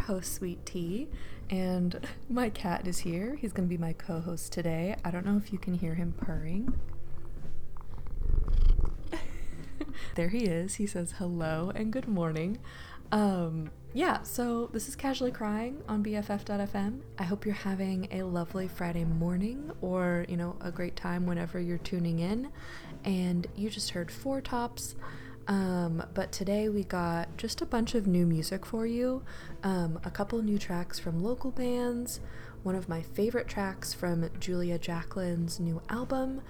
your host, Sweet Tea, and my cat is here. He's going to be my co host today. I don't know if you can hear him purring. there he is. He says hello and good morning. Um, yeah, so this is Casually Crying on BFF.fm. I hope you're having a lovely Friday morning or, you know, a great time whenever you're tuning in. And you just heard Four Tops. Um, but today we got just a bunch of new music for you, um, a couple new tracks from local bands, one of my favorite tracks from Julia Jacklin's new album,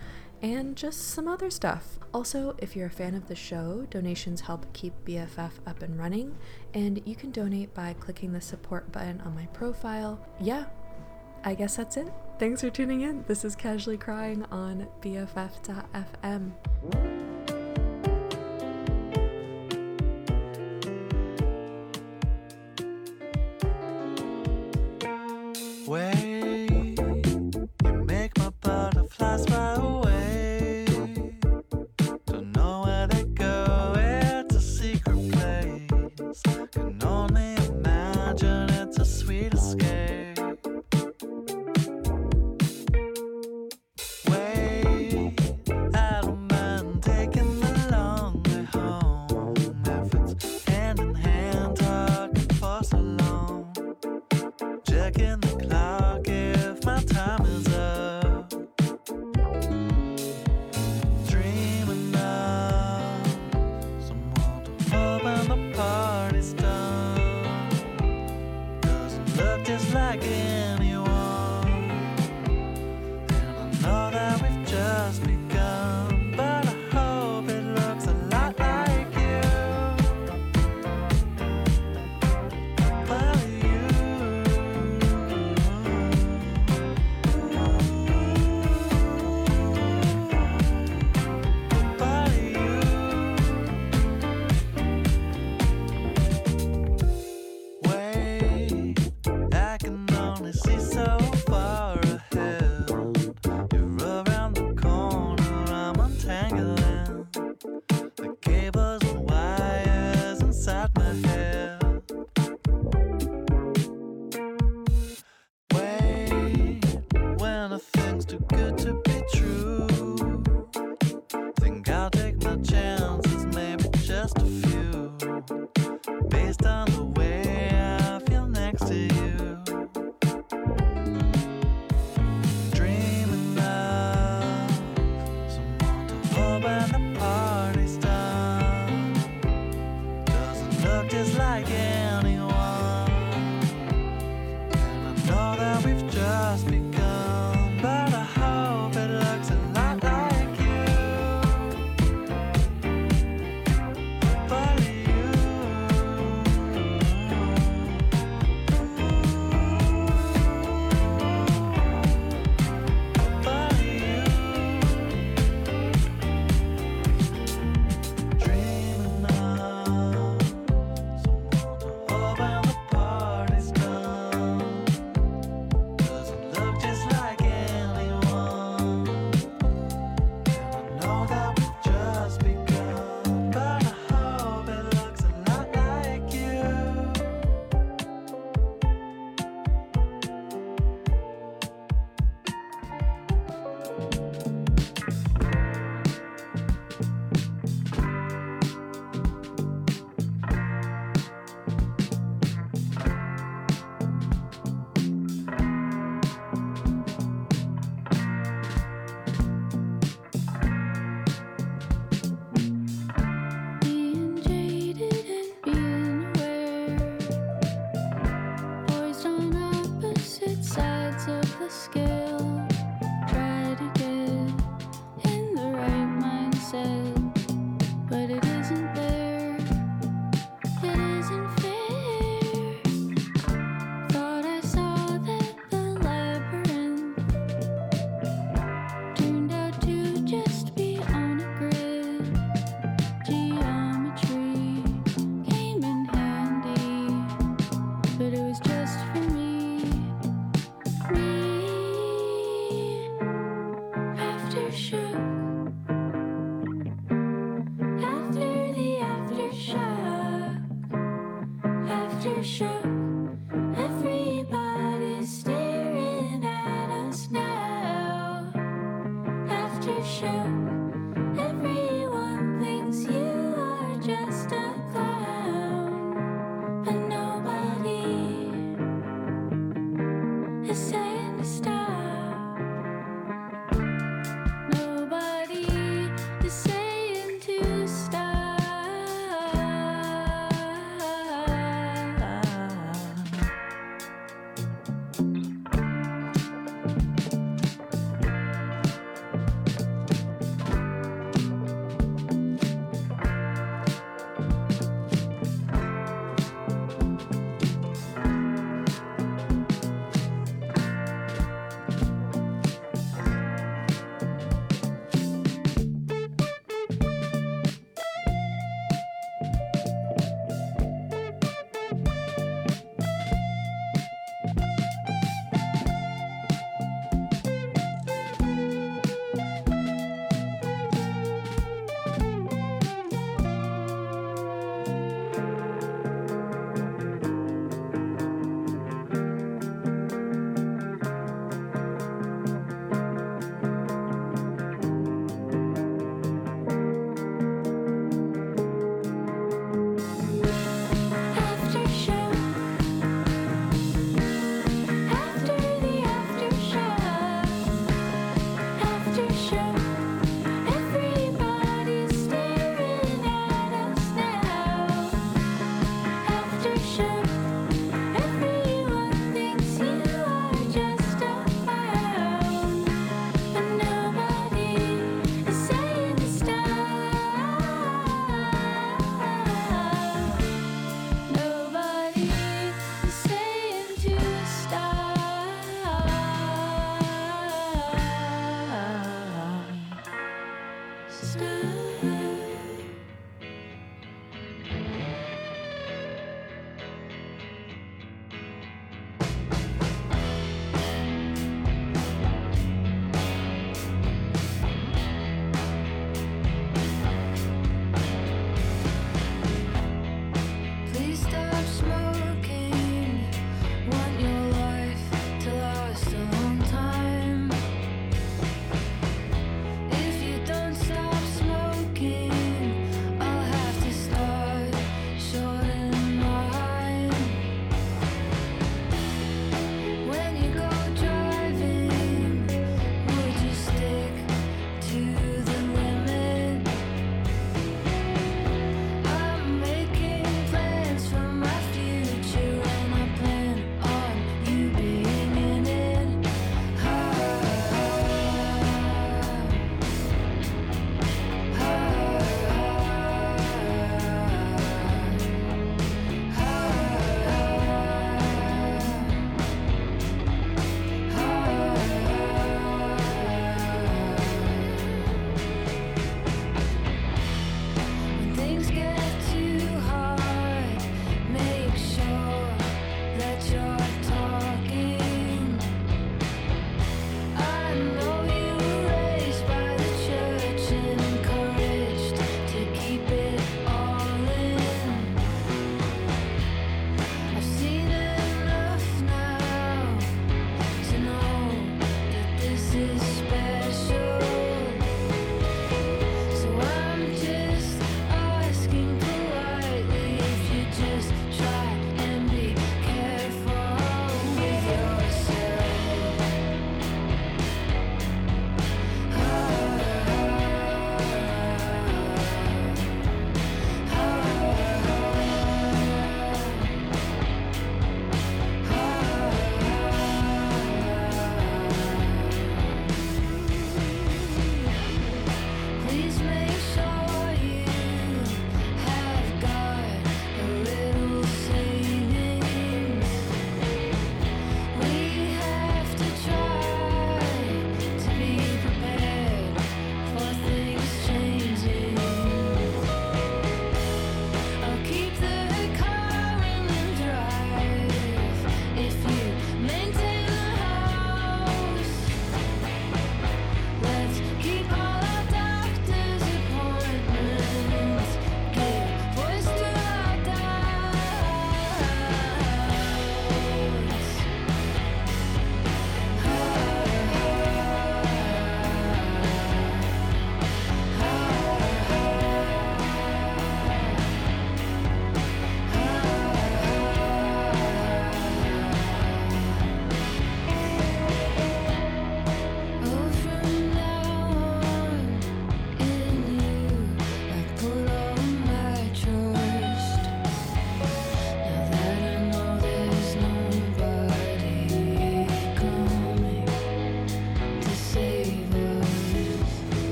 and just some other stuff. Also, if you're a fan of the show, donations help keep BFF up and running, and you can donate by clicking the support button on my profile. Yeah, I guess that's it. Thanks for tuning in. This is Casually Crying on BFF.fm. way. You make my butterflies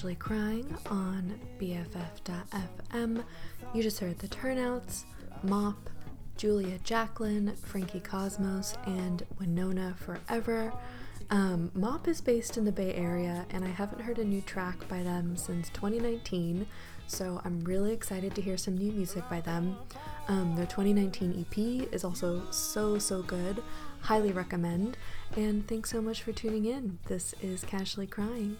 Crying on BFF.fm. You just heard the turnouts, Mop, Julia Jacklin, Frankie Cosmos, and Winona Forever. Um, Mop is based in the Bay Area, and I haven't heard a new track by them since 2019, so I'm really excited to hear some new music by them. Um, their 2019 EP is also so, so good. Highly recommend. And thanks so much for tuning in. This is Casually Crying.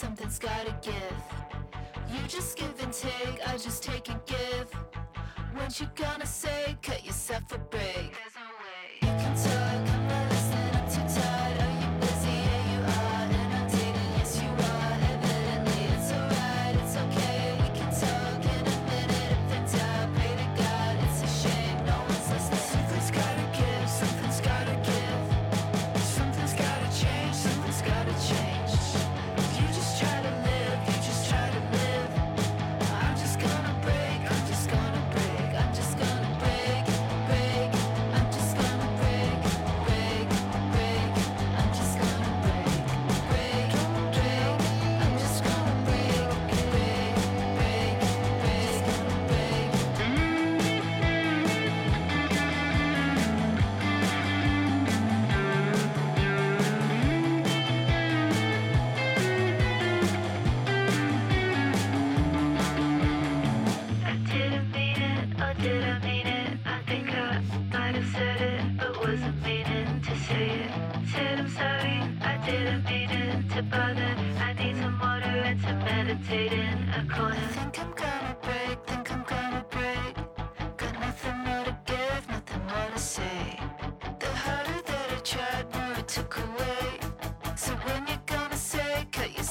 something's gotta give. You just give and take, I just take and give. What you gonna say,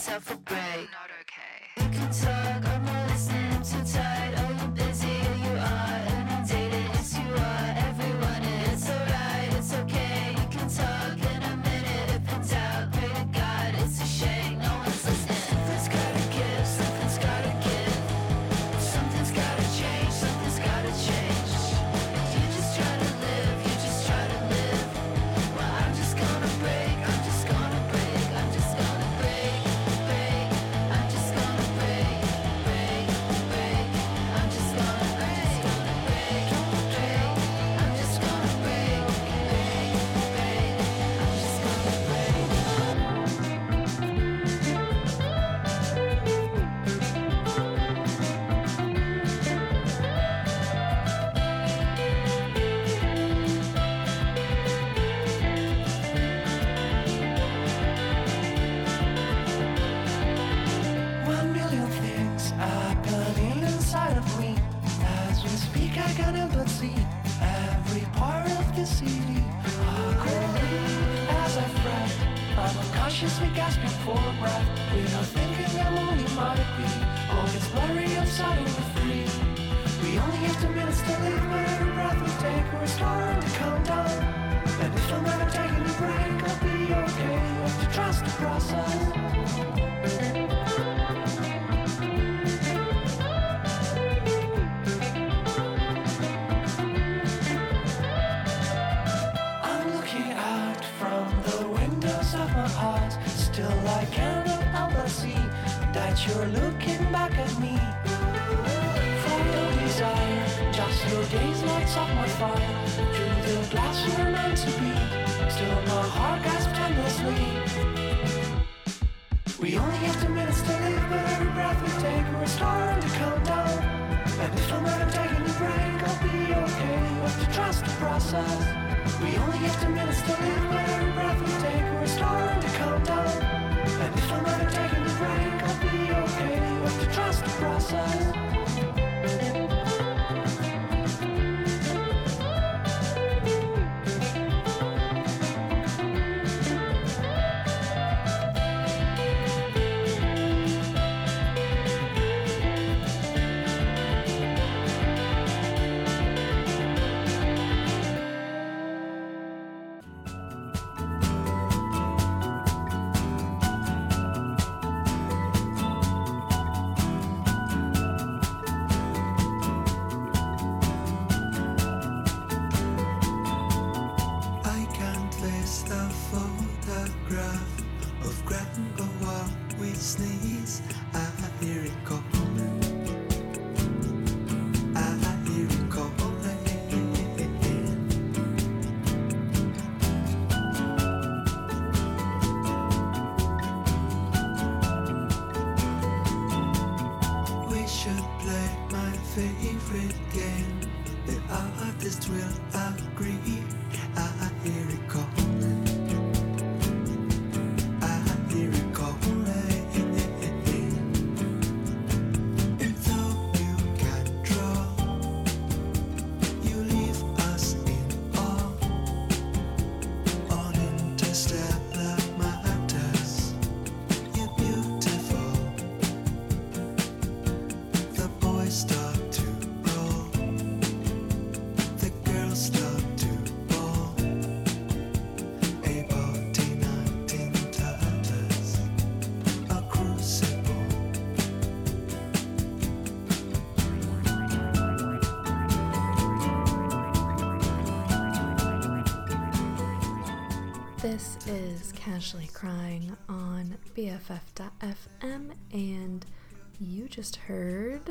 yourself a break. through the glass meant to be. Still my heart endlessly. We only have two minutes to live, but every breath we take, we're starting to down. And if I'm not taking I'll be okay. To trust the process. We only have two minutes to live, but every breath we take, we're starting to count down. And if I'm not taking I'll be okay. To trust the process. Casually Crying on BFF.fm, and you just heard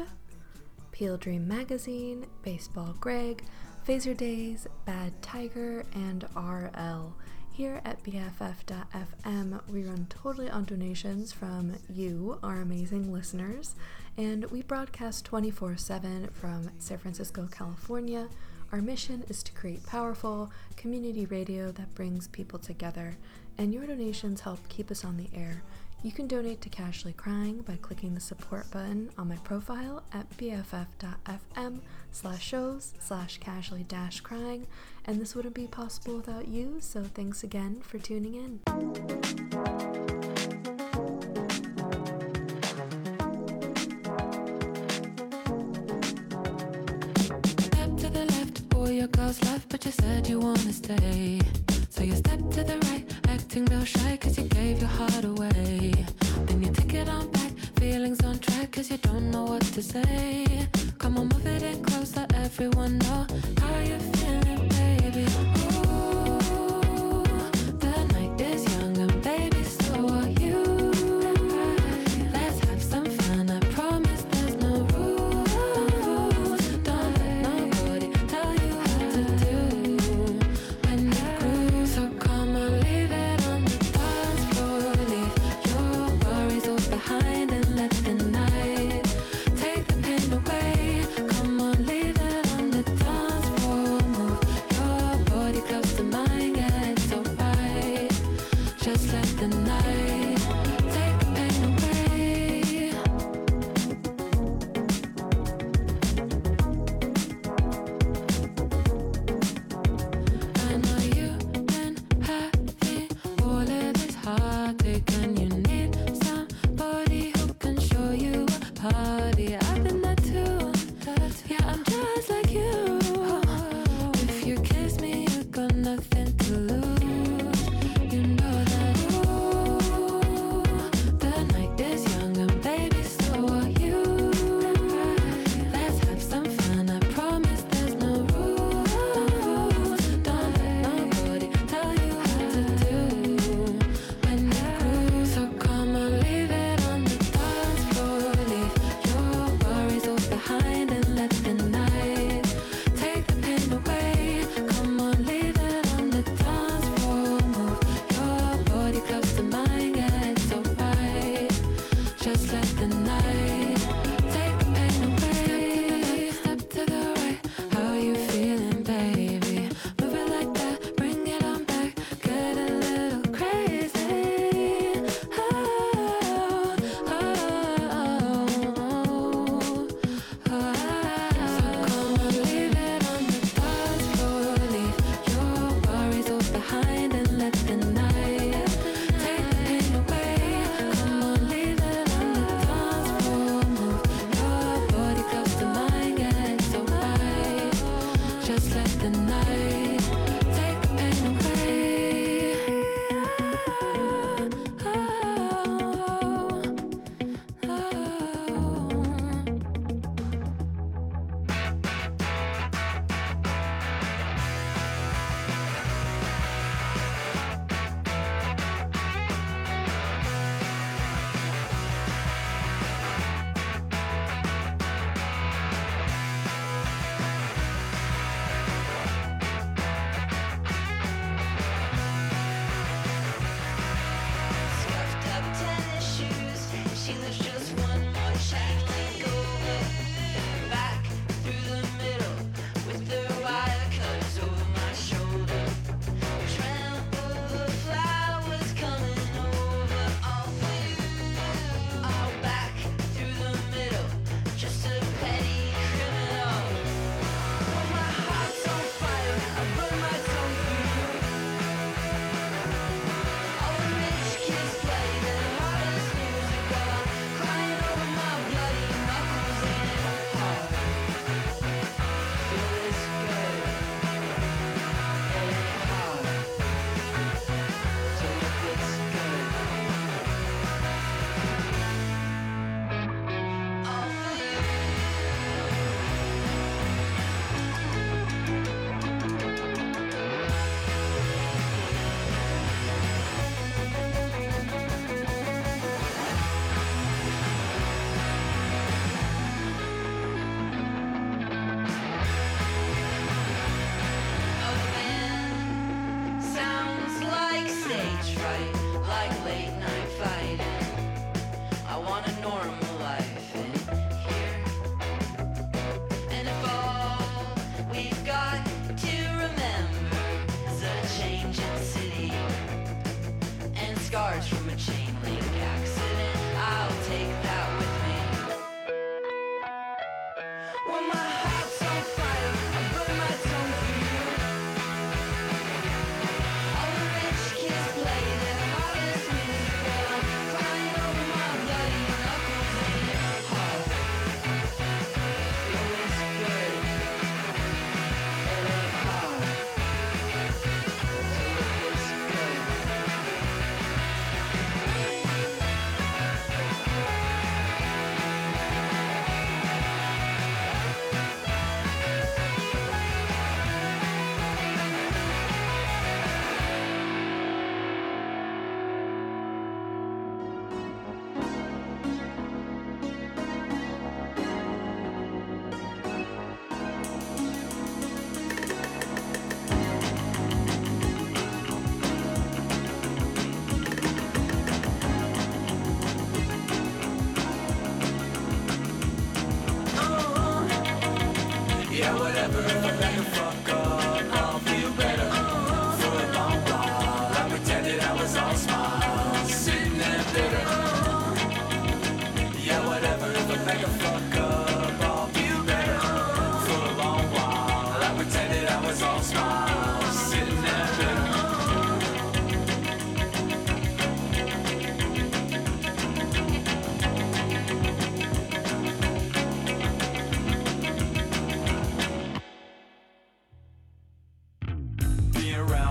Peel Dream Magazine, Baseball Greg, Fazerdaze, Bad Tiger, and RL. Here at BFF.fm, we run totally on donations from you, our amazing listeners, and we broadcast 24 7 from San Francisco, California. Our mission is to create powerful community radio that brings people together, and your donations help keep us on the air. You can donate to Casually Crying by clicking the support button on my profile at bff.fm slash shows slash casually dash crying, and this wouldn't be possible without you, so thanks again for tuning in. Step to the left, boy, your girl's left, but you said you wanna stay. So you step to the right, acting real shy, cause you gave your heart away. Then you take it on back, feelings on track, cause you don't know what to say. Come on, move it in close, let everyone know how you feeling, baby. right like late night.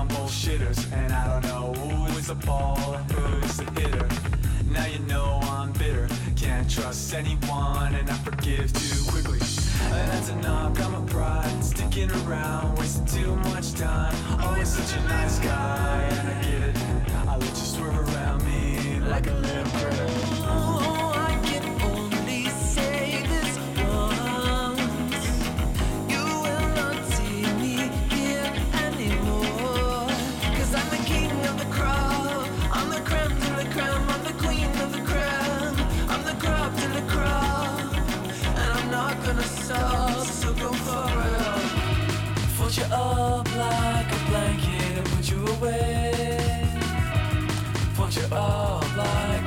some bullshitters, and I don't know who is the ball, who is the hitter. Now you know I'm bitter, can't trust anyone, and I forgive too quickly. And that's enough, got my pride, sticking around, wasting too much time. Oh, Always such a nice guy, and I get it. I let you swerve around me like a little critter. you up like a blanket and put you away. Fold you up like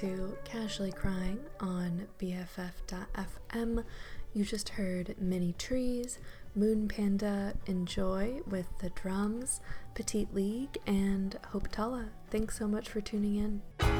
to Casually Crying on BFF.fm. You just heard Many Trees, Moon Panda Enjoy with the drums, Petite League, and Hope Tala. Thanks so much for tuning in.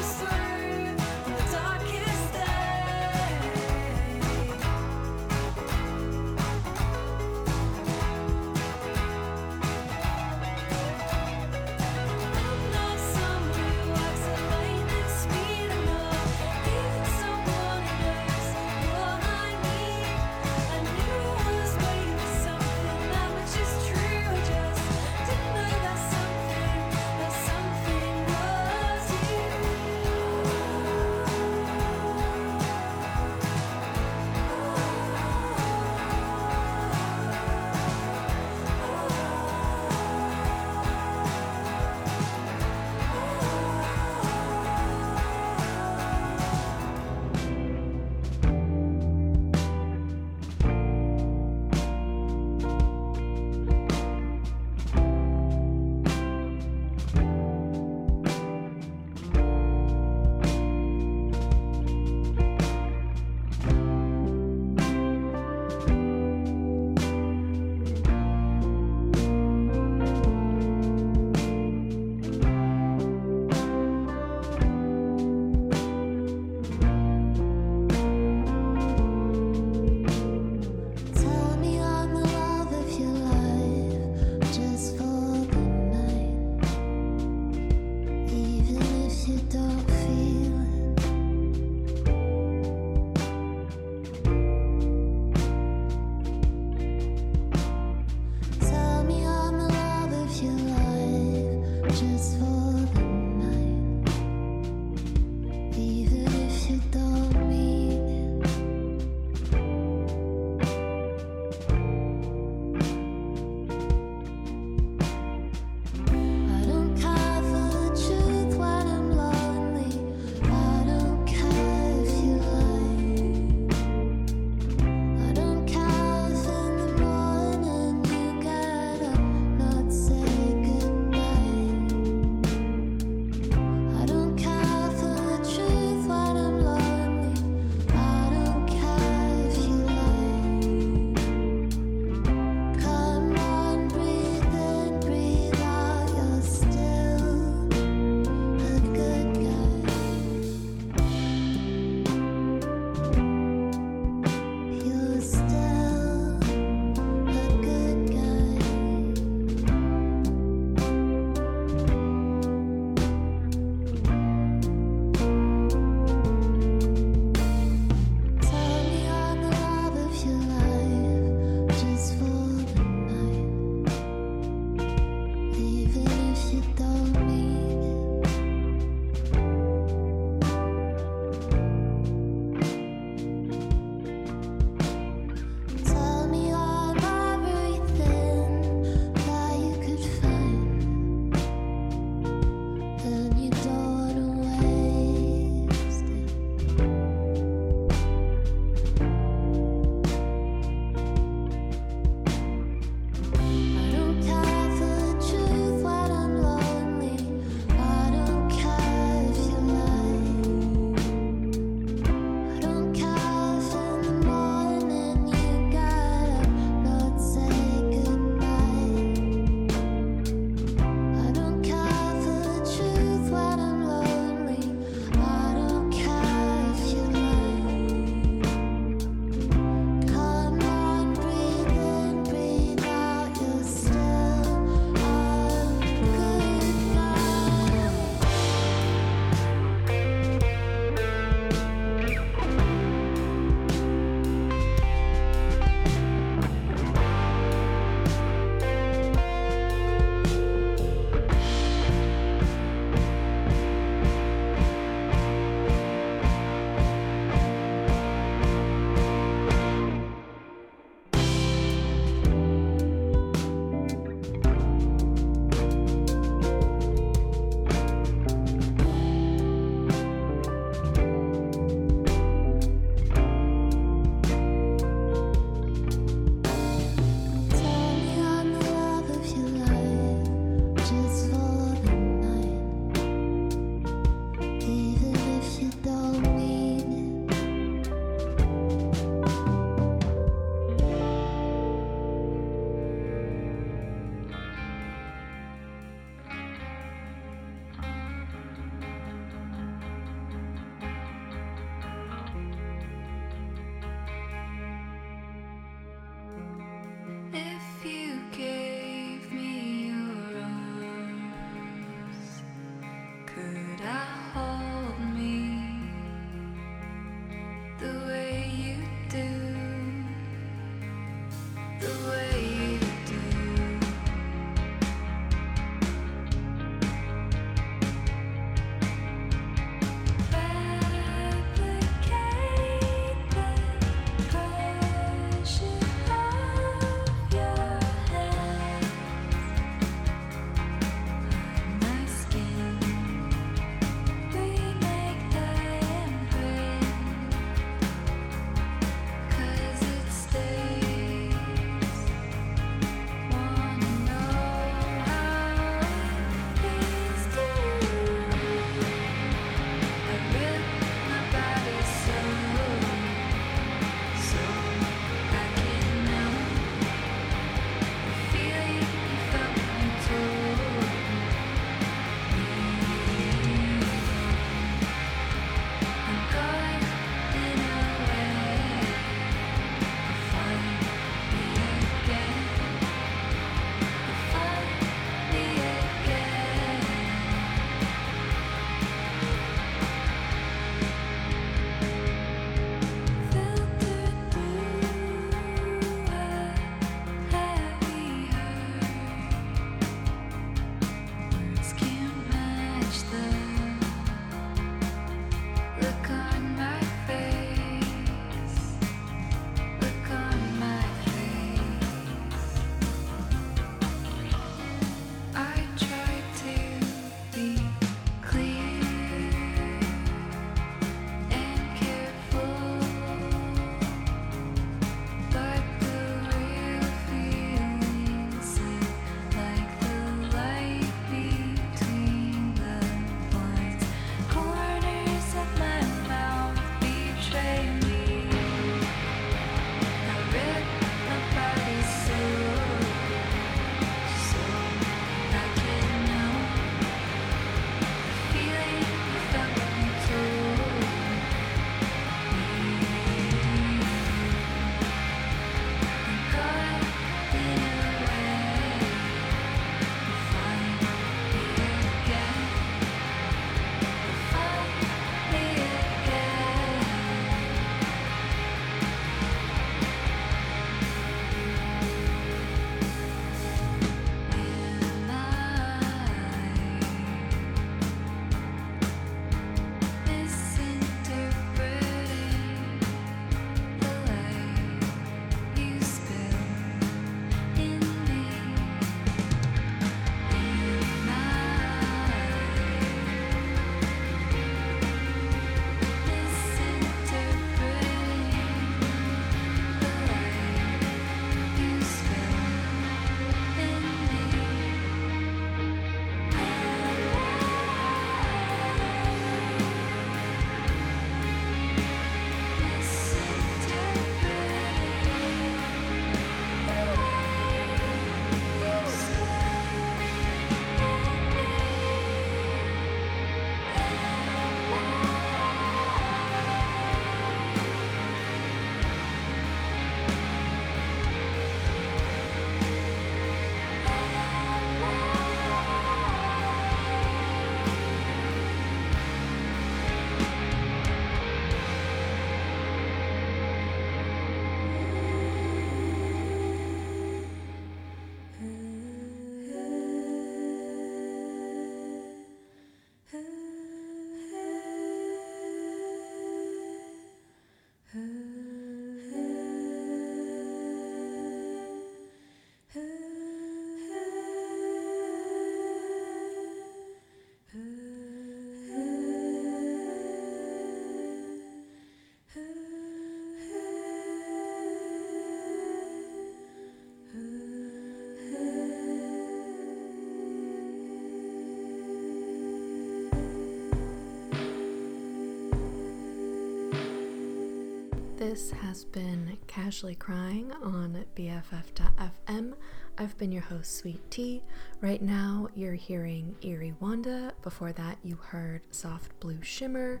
This has been Casually Crying on BFF.fm. I've been your host, Sweet Tea. Right now, you're hearing Eerie Wanda. Before that, you heard Soft Blue Shimmer,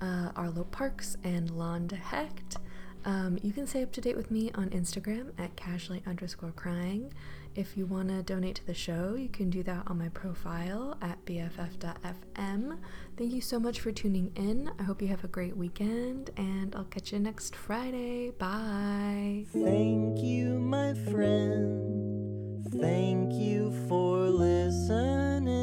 uh, Arlo Parks, and Lande Hekt. Um, you can stay up to date with me on Instagram at casually underscore crying. If you want to donate to the show, you can do that on my profile at bff.fm. Thank you so much for tuning in. I hope you have a great weekend, and I'll catch you next Friday. Bye. Thank you, my friend. Thank you for listening.